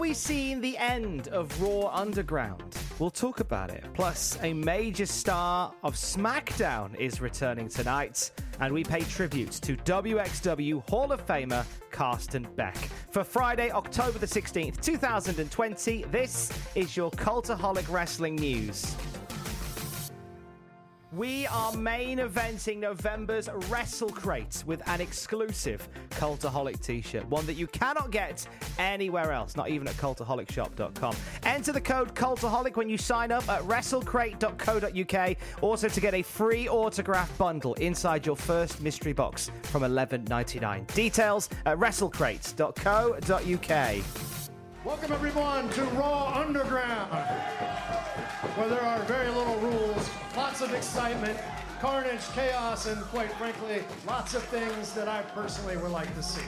We seen the end of Raw Underground? We'll talk about it. Plus, a major star of SmackDown is returning tonight, and we pay tribute to WXW Hall of Famer Carsten Beck. For Friday, October the 16th, 2020, this is your Cultaholic Wrestling News. We are main eventing November's Wrestle Crate with an exclusive Cultaholic t shirt, one that you cannot get anywhere else, not even at cultaholicshop.com. Enter the code Cultaholic when you sign up at wrestlecrate.co.uk, also to get a free autograph bundle inside your first mystery box from $11.99. Details at wrestlecrate.co.uk. Welcome everyone to Raw Underground, where there are very little rules, lots of excitement, carnage, chaos, and quite frankly, lots of things that I personally would like to see.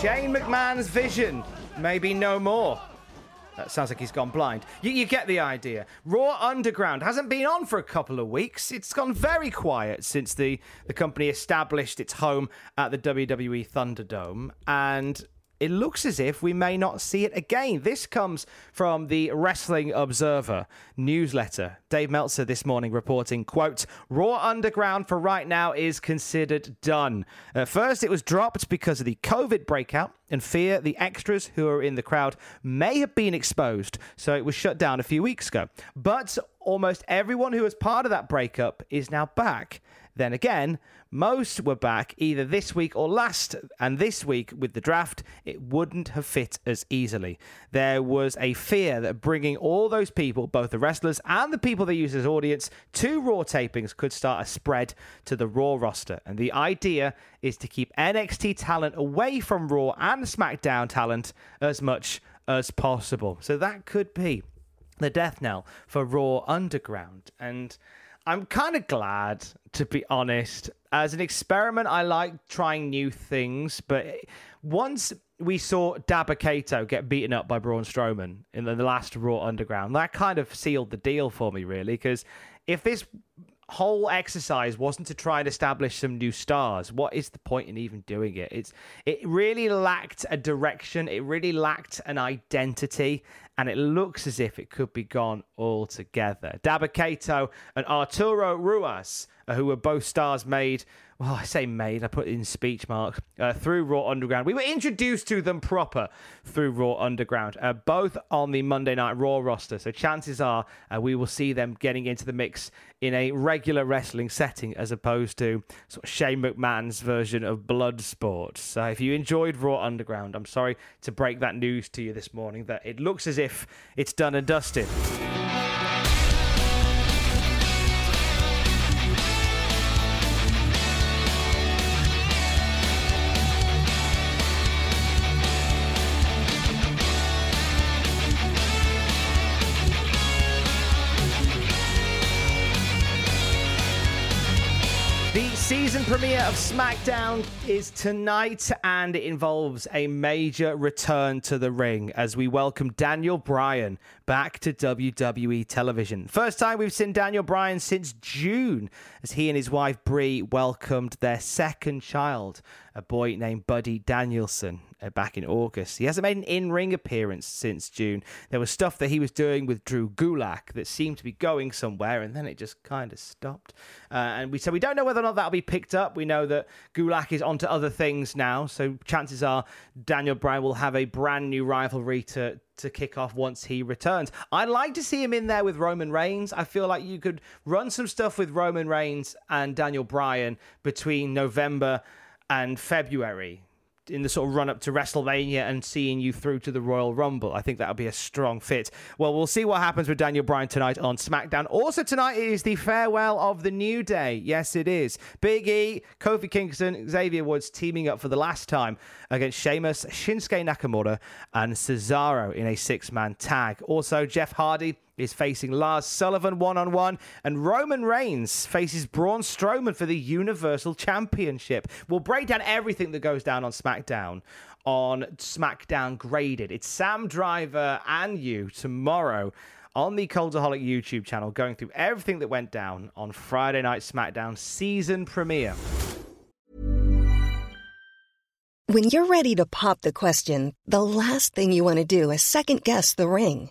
Shane McMahon's vision, maybe no more. That sounds like he's gone blind. You, you, get the idea. Raw Underground hasn't been on for a couple of weeks. It's gone very quiet since the, the company established its home at the WWE Thunderdome. And it looks as if we may not see it again. This comes from the Wrestling Observer newsletter. Dave Meltzer this morning reporting, quote, Raw Underground for right now is considered done. At first, it was dropped because of the COVID breakout and fear the extras who are in the crowd may have been exposed, so it was shut down a few weeks ago. But almost everyone who was part of that breakup is now back. Then again, most were back either this week or last, and this week with the draft, it wouldn't have fit as easily. There was a fear that bringing all those people, both the wrestlers and the people they use as audience, to Raw tapings could start a spread to the Raw roster. And the idea is to keep NXT talent away from Raw and SmackDown talent as much as possible. So that could be the death knell for Raw Underground. And I'm kind of glad, to be honest. As an experiment, I like trying new things, but once we saw Dabba-Kato get beaten up by Braun Strowman in the last Raw Underground, that kind of sealed the deal for me, really, because if this whole exercise wasn't to try and establish some new stars. What is the point in even doing it? It's it really lacked a direction. It really lacked an identity, and it looks as if it could be gone altogether. Dabba-Kato and Arturo Ruas, uh, who were both stars made well, I say made, I put in speech mark, uh, through Raw Underground. We were introduced to them proper through Raw Underground, uh, both on the Monday Night Raw roster. So chances are uh, we will see them getting into the mix in a regular wrestling setting as opposed to sort of Shane McMahon's version of Bloodsport. So if you enjoyed Raw Underground, I'm sorry to break that news to you this morning that it looks as if it's done and dusted. Season premiere of SmackDown is tonight, and it involves a major return to the ring as we welcome Daniel Bryan back to WWE television. First time we've seen Daniel Bryan since June, as he and his wife Brie welcomed their second child a boy named Buddy Danielson back in August. He hasn't made an in ring appearance since June. There was stuff that he was doing with Drew Gulak that seemed to be going somewhere, and then it just kind of stopped. Uh, and we so we don't know whether or not that'll be picked up. We know that Gulak is onto other things now, so chances are Daniel Bryan will have a brand new rivalry to to kick off once he returns. I'd like to see him in there with Roman Reigns. I feel like you could run some stuff with Roman Reigns and Daniel Bryan between November and February in the sort of run up to WrestleMania and seeing you through to the Royal Rumble. I think that would be a strong fit. Well, we'll see what happens with Daniel Bryan tonight on SmackDown. Also, tonight is the farewell of the New Day. Yes, it is. Big E, Kofi Kingston, Xavier Woods teaming up for the last time against Sheamus, Shinsuke Nakamura, and Cesaro in a six man tag. Also, Jeff Hardy is facing Lars Sullivan one on one, and Roman Reigns faces Braun Strowman for the Universal Championship. We'll break down everything that goes down on SmackDown on SmackDown Graded. It's Sam Driver and you tomorrow on the Cultaholic YouTube channel, going through everything that went down on Friday Night SmackDown season premiere. When you're ready to pop the question, the last thing you want to do is second guess the ring.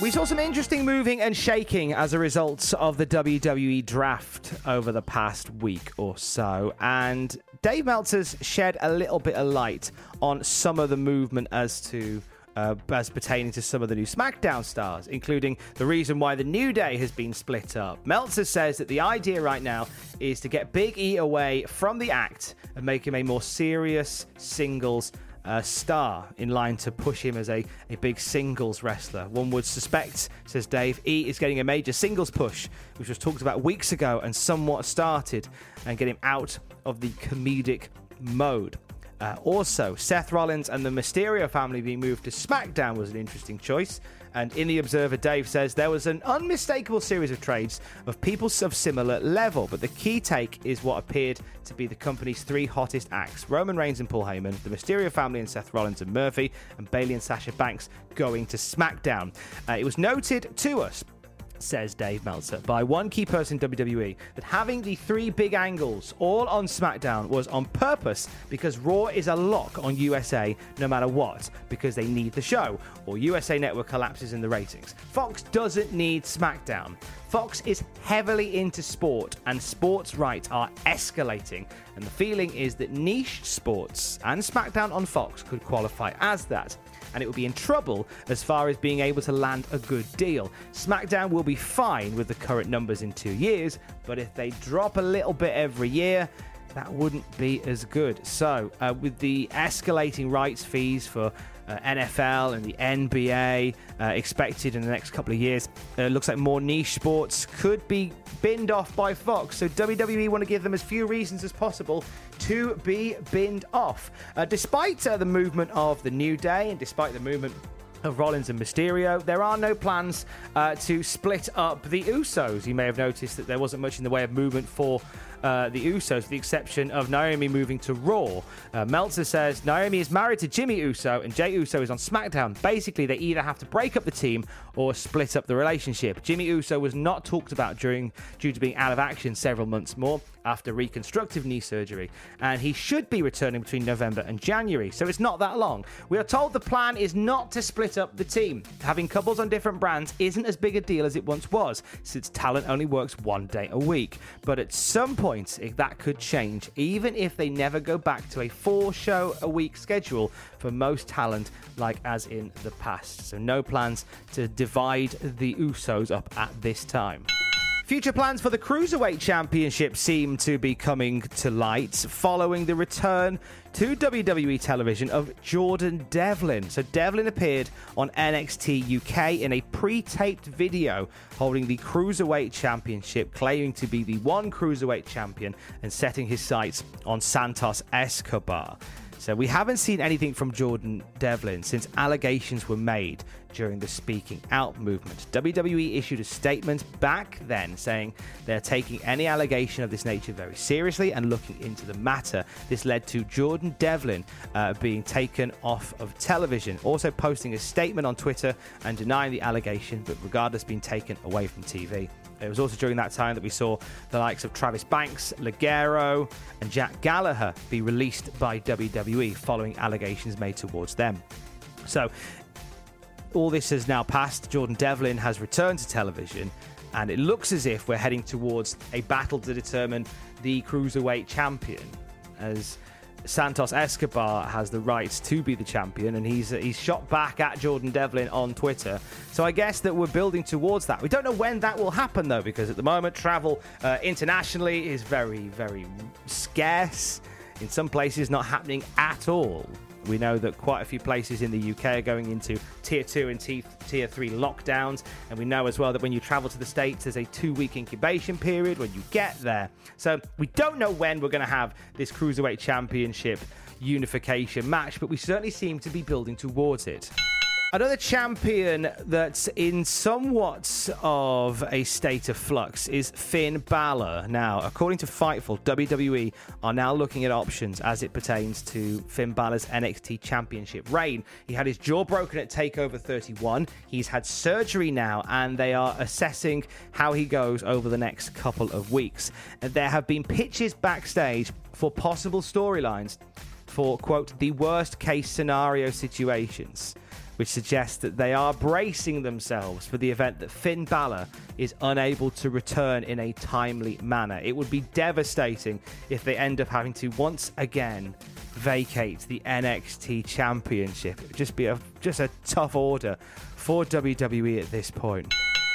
We saw some interesting moving and shaking as a result of the WWE draft over the past week or so. And Dave Meltzer's shed a little bit of light on some of the movement as to. Uh, as pertaining to some of the new SmackDown stars, including the reason why the New Day has been split up. Meltzer says that the idea right now is to get Big E away from the act and make him a more serious singles uh, star in line to push him as a, a big singles wrestler. One would suspect, says Dave, E is getting a major singles push, which was talked about weeks ago and somewhat started, and get him out of the comedic mode. Uh, also, Seth Rollins and the Mysterio family being moved to SmackDown was an interesting choice. And in the Observer, Dave says there was an unmistakable series of trades of people of similar level, but the key take is what appeared to be the company's three hottest acts Roman Reigns and Paul Heyman, the Mysterio family and Seth Rollins and Murphy, and Bayley and Sasha Banks going to SmackDown. Uh, it was noted to us says Dave Meltzer, by one key person in WWE that having the three big angles all on SmackDown was on purpose because Raw is a lock on USA no matter what, because they need the show, or USA Network collapses in the ratings. Fox doesn't need SmackDown. Fox is heavily into sport, and sports rights are escalating. And the feeling is that niche sports and SmackDown on Fox could qualify as that and it will be in trouble as far as being able to land a good deal. SmackDown will be fine with the current numbers in two years, but if they drop a little bit every year, that wouldn't be as good. So, uh, with the escalating rights fees for uh, NFL and the NBA uh, expected in the next couple of years, uh, looks like more niche sports could be binned off by Fox. So WWE want to give them as few reasons as possible to be binned off. Uh, despite uh, the movement of the New Day and despite the movement of Rollins and Mysterio. There are no plans uh, to split up the Usos. You may have noticed that there wasn't much in the way of movement for uh, the Usos, with the exception of Naomi moving to Raw. Uh, Meltzer says Naomi is married to Jimmy Uso and Jay Uso is on SmackDown. Basically, they either have to break up the team or split up the relationship. Jimmy Uso was not talked about during due to being out of action several months more after reconstructive knee surgery, and he should be returning between November and January, so it's not that long. We are told the plan is not to split up the team. Having couples on different brands isn't as big a deal as it once was, since talent only works one day a week. But at some point, that could change, even if they never go back to a four show a week schedule for most talent, like as in the past. So, no plans to divide the Usos up at this time. Future plans for the Cruiserweight Championship seem to be coming to light following the return to WWE television of Jordan Devlin. So, Devlin appeared on NXT UK in a pre taped video holding the Cruiserweight Championship, claiming to be the one Cruiserweight champion and setting his sights on Santos Escobar. So we haven't seen anything from Jordan Devlin since allegations were made during the Speaking Out movement. WWE issued a statement back then saying they're taking any allegation of this nature very seriously and looking into the matter. This led to Jordan Devlin uh, being taken off of television, also posting a statement on Twitter and denying the allegation, but regardless, being taken away from TV. It was also during that time that we saw the likes of Travis Banks, Ligero, and Jack Gallagher be released by WWE following allegations made towards them. So, all this has now passed. Jordan Devlin has returned to television, and it looks as if we're heading towards a battle to determine the cruiserweight champion. As Santos Escobar has the right to be the champion, and he's he's shot back at Jordan Devlin on Twitter. So I guess that we're building towards that. We don't know when that will happen though, because at the moment travel uh, internationally is very very scarce. In some places, not happening at all. We know that quite a few places in the UK are going into tier two and tier three lockdowns. And we know as well that when you travel to the States, there's a two week incubation period when you get there. So we don't know when we're going to have this Cruiserweight Championship unification match, but we certainly seem to be building towards it. Another champion that's in somewhat of a state of flux is Finn Balor. Now, according to Fightful, WWE are now looking at options as it pertains to Finn Balor's NXT Championship reign. He had his jaw broken at TakeOver 31. He's had surgery now, and they are assessing how he goes over the next couple of weeks. There have been pitches backstage for possible storylines for, quote, the worst case scenario situations which suggests that they are bracing themselves for the event that Finn Balor is unable to return in a timely manner. It would be devastating if they end up having to once again vacate the NXT Championship. It would just be a just a tough order for WWE at this point.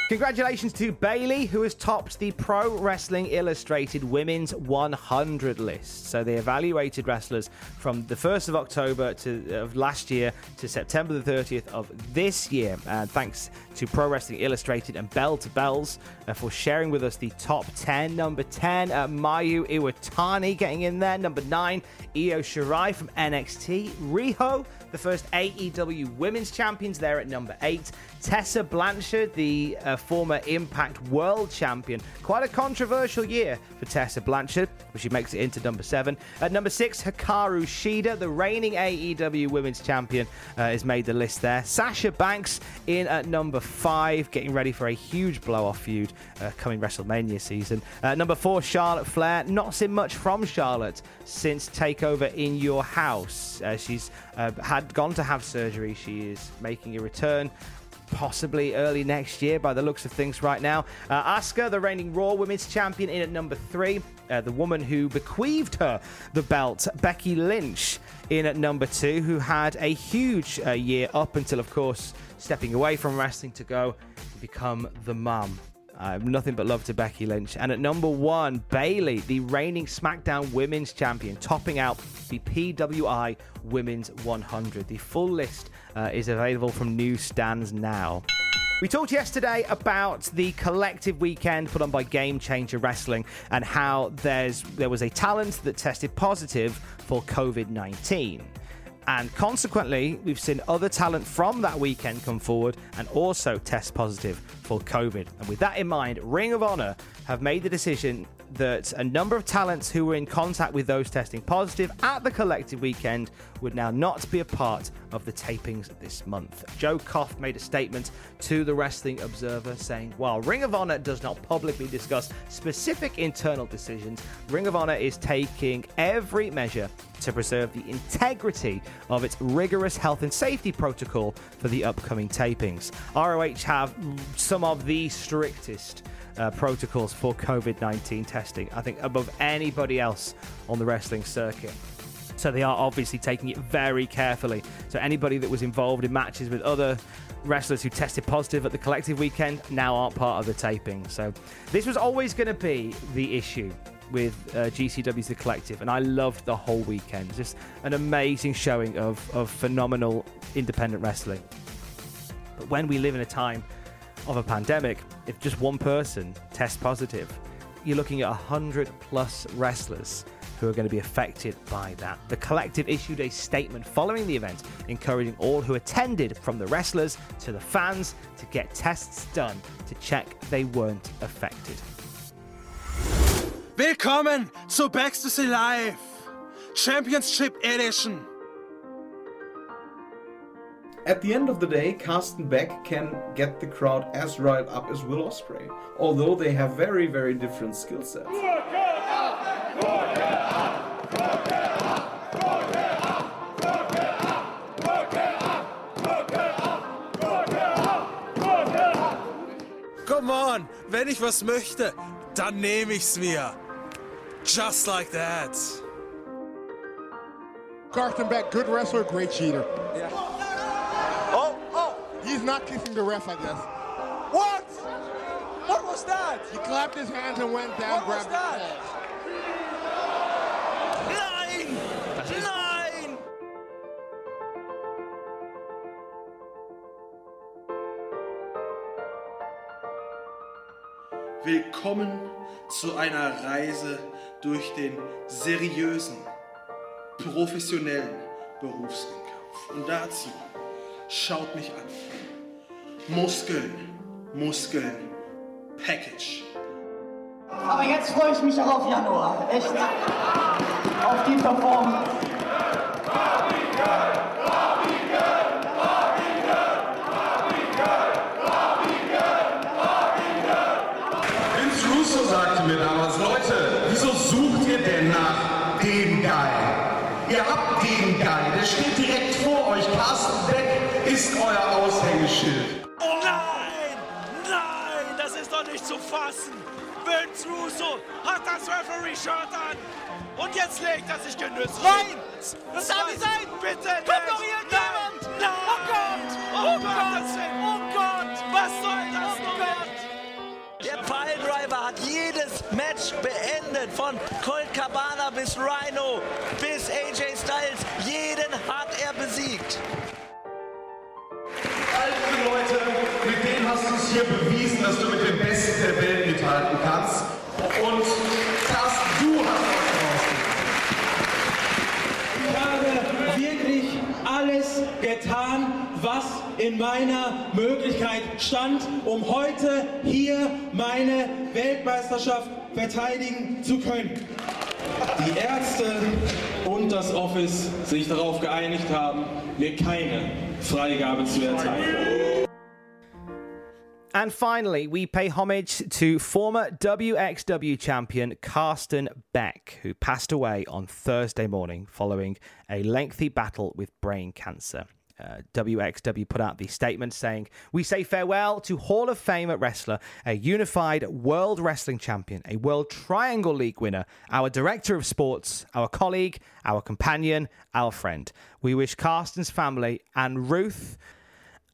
Congratulations to Bayley, who has topped the Pro Wrestling Illustrated Women's 100 list. So they evaluated wrestlers from the 1st of October to of last year to September the 30th of this year. And thanks to Pro Wrestling Illustrated and Bell to Belles uh, for sharing with us the top 10. Number 10, uh, Mayu Iwatani getting in there. Number 9, Io Shirai from NXT. Riho, the first AEW Women's Champions, there at number 8. Tessa Blanchard, the uh, former Impact World Champion. Quite a controversial year for Tessa Blanchard, but she makes it into number 7. At number 6, Hikaru Shida, the reigning AEW Women's Champion, uh, is made the list there. Sasha Banks in at number 5, getting ready for a huge blow off feud uh, coming WrestleMania season. Uh, number 4, Charlotte Flair. Not seen much from Charlotte since Takeover in Your House. Uh, she's uh, had gone to have surgery. She is making a return possibly early next year by the looks of things right now. Uh, Asuka, the reigning Raw Women's Champion, in at number three. Uh, the woman who bequeathed her the belt, Becky Lynch, in at number two, who had a huge uh, year up until, of course, stepping away from wrestling to go become the mum. Have nothing but love to Becky Lynch. And at number one, Bayley, the reigning SmackDown Women's Champion, topping out the PWI Women's 100. The full list uh, is available from newsstands now. We talked yesterday about the collective weekend put on by Game Changer Wrestling and how there's there was a talent that tested positive for COVID 19. And consequently, we've seen other talent from that weekend come forward and also test positive for COVID. And with that in mind, Ring of Honor have made the decision that a number of talents who were in contact with those testing positive at the collective weekend would now not be a part of the tapings this month. Joe Koff made a statement to the Wrestling Observer saying, While Ring of Honor does not publicly discuss specific internal decisions, Ring of Honor is taking every measure to preserve the integrity of its rigorous health and safety protocol for the upcoming tapings. ROH have some of the strictest uh, protocols for COVID 19 testing, I think, above anybody else on the wrestling circuit. So they are obviously taking it very carefully. So anybody that was involved in matches with other wrestlers who tested positive at the collective weekend now aren't part of the taping. So this was always going to be the issue with uh, GCW's The Collective, and I loved the whole weekend. Just an amazing showing of, of phenomenal independent wrestling. But when we live in a time of a pandemic, if just one person tests positive, you're looking at 100 plus wrestlers who are going to be affected by that. The collective issued a statement following the event, encouraging all who attended, from the wrestlers to the fans, to get tests done to check they weren't affected. Willkommen zu Backstage Live Championship Edition. At the end of the day, Carsten Beck can get the crowd as riled up as Will Ospreay, although they have very, very different skill sets. Come on, wenn ich was möchte, dann nehme ich's mir. Just like that. Carsten Beck, good wrestler, great cheater. Yeah. He's not kissing the ref, I guess. What? What was that? He clapped his hands and went down, What was grabbed that? Nein! Nein! Willkommen zu einer Reise durch den seriösen, professionellen Berufsringkampf. Und dazu schaut mich an. Muskeln, Muskeln, Package. Aber jetzt freue ich mich auch auf Januar. Echt. Auf die Performance. Vince Russo sagte mir damals, Leute, wieso sucht ihr denn nach dem Guy? Ihr habt den Guy, der steht direkt vor euch. Carsten Beck ist euer Aushängeschild. Vince Russo hat das Referee-Shirt an! Und jetzt legt er sich genüsslich! Nein! Das darf nicht sein! Bitte Kommt nicht! doch hier jemand! Nein! Oh Gott! Oh, Oh Gott! Gott! Oh Gott! Was soll das Oh? Gott! Der Piledriver hat jedes Match beendet. Von Colt Cabana bis Rhino bis AJ Styles. Jeden hat er besiegt. Alte Leute, mit denen hast du es hier bewiesen, dass du mit dem Besten der Welt mithalten kannst. Und Carsten, du hast Ich habe wirklich alles getan, was in meiner Möglichkeit stand, um heute hier meine Weltmeisterschaft verteidigen zu können. Die Ärzte und das Office sich darauf geeinigt haben, mir keine Freigabe zu erteilen. And finally, we pay homage to former WXW champion Carsten Beck, who passed away on Thursday morning following a lengthy battle with brain cancer. Uh, WXW put out the statement saying, We say farewell to Hall of Fame at wrestler, a unified World Wrestling Champion, a World Triangle League winner, our Director of Sports, our colleague, our companion, our friend. We wish Carsten's family and Ruth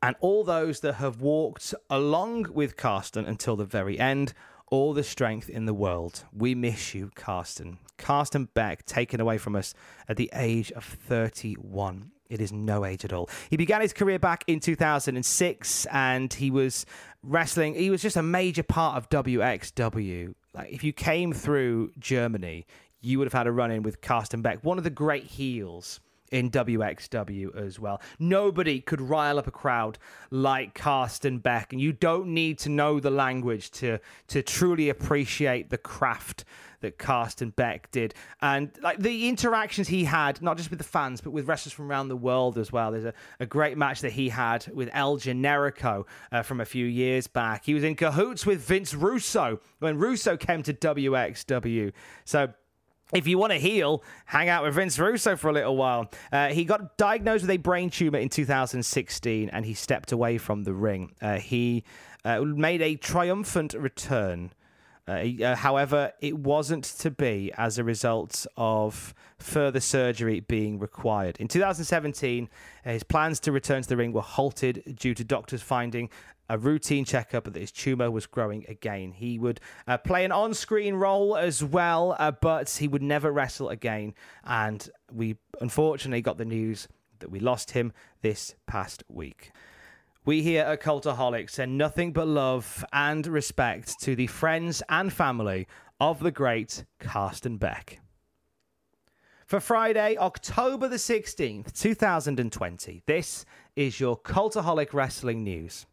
and all those that have walked along with Carsten until the very end, all the strength in the world. We miss you, Carsten. Carsten Beck, taken away from us at the age of 31. It is no age at all. He began his career back in 2006 and he was wrestling. He was just a major part of WXW. Like if you came through Germany, you would have had a run in with Carsten Beck, one of the great heels in WXW as well. Nobody could rile up a crowd like Carsten Beck, and you don't need to know the language to to truly appreciate the craft that Carsten Beck did, and like the interactions he had, not just with the fans, but with wrestlers from around the world as well. There's a, a great match that he had with El Generico uh, from a few years back. He was in cahoots with Vince Russo when Russo came to WXW. So if you want to heel, hang out with Vince Russo for a little while. Uh, he got diagnosed with a brain tumor in 2016 and he stepped away from the ring. Uh, he uh, made a triumphant return. Uh, uh, however, it wasn't to be as a result of further surgery being required. In 2017, his plans to return to the ring were halted due to doctors finding a routine checkup that his tumor was growing again. He would uh, play an on screen role as well, uh, but he would never wrestle again. And we unfortunately got the news that we lost him this past week. We here at Cultaholics send nothing but love and respect to the friends and family of the great Carsten Beck. For Friday, October the 16th, 2020, this is your Cultaholic Wrestling News.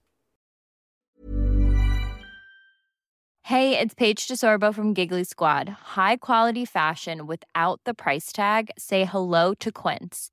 Hey, it's Paige DeSorbo from Giggly Squad. High quality fashion without the price tag? Say hello to Quince.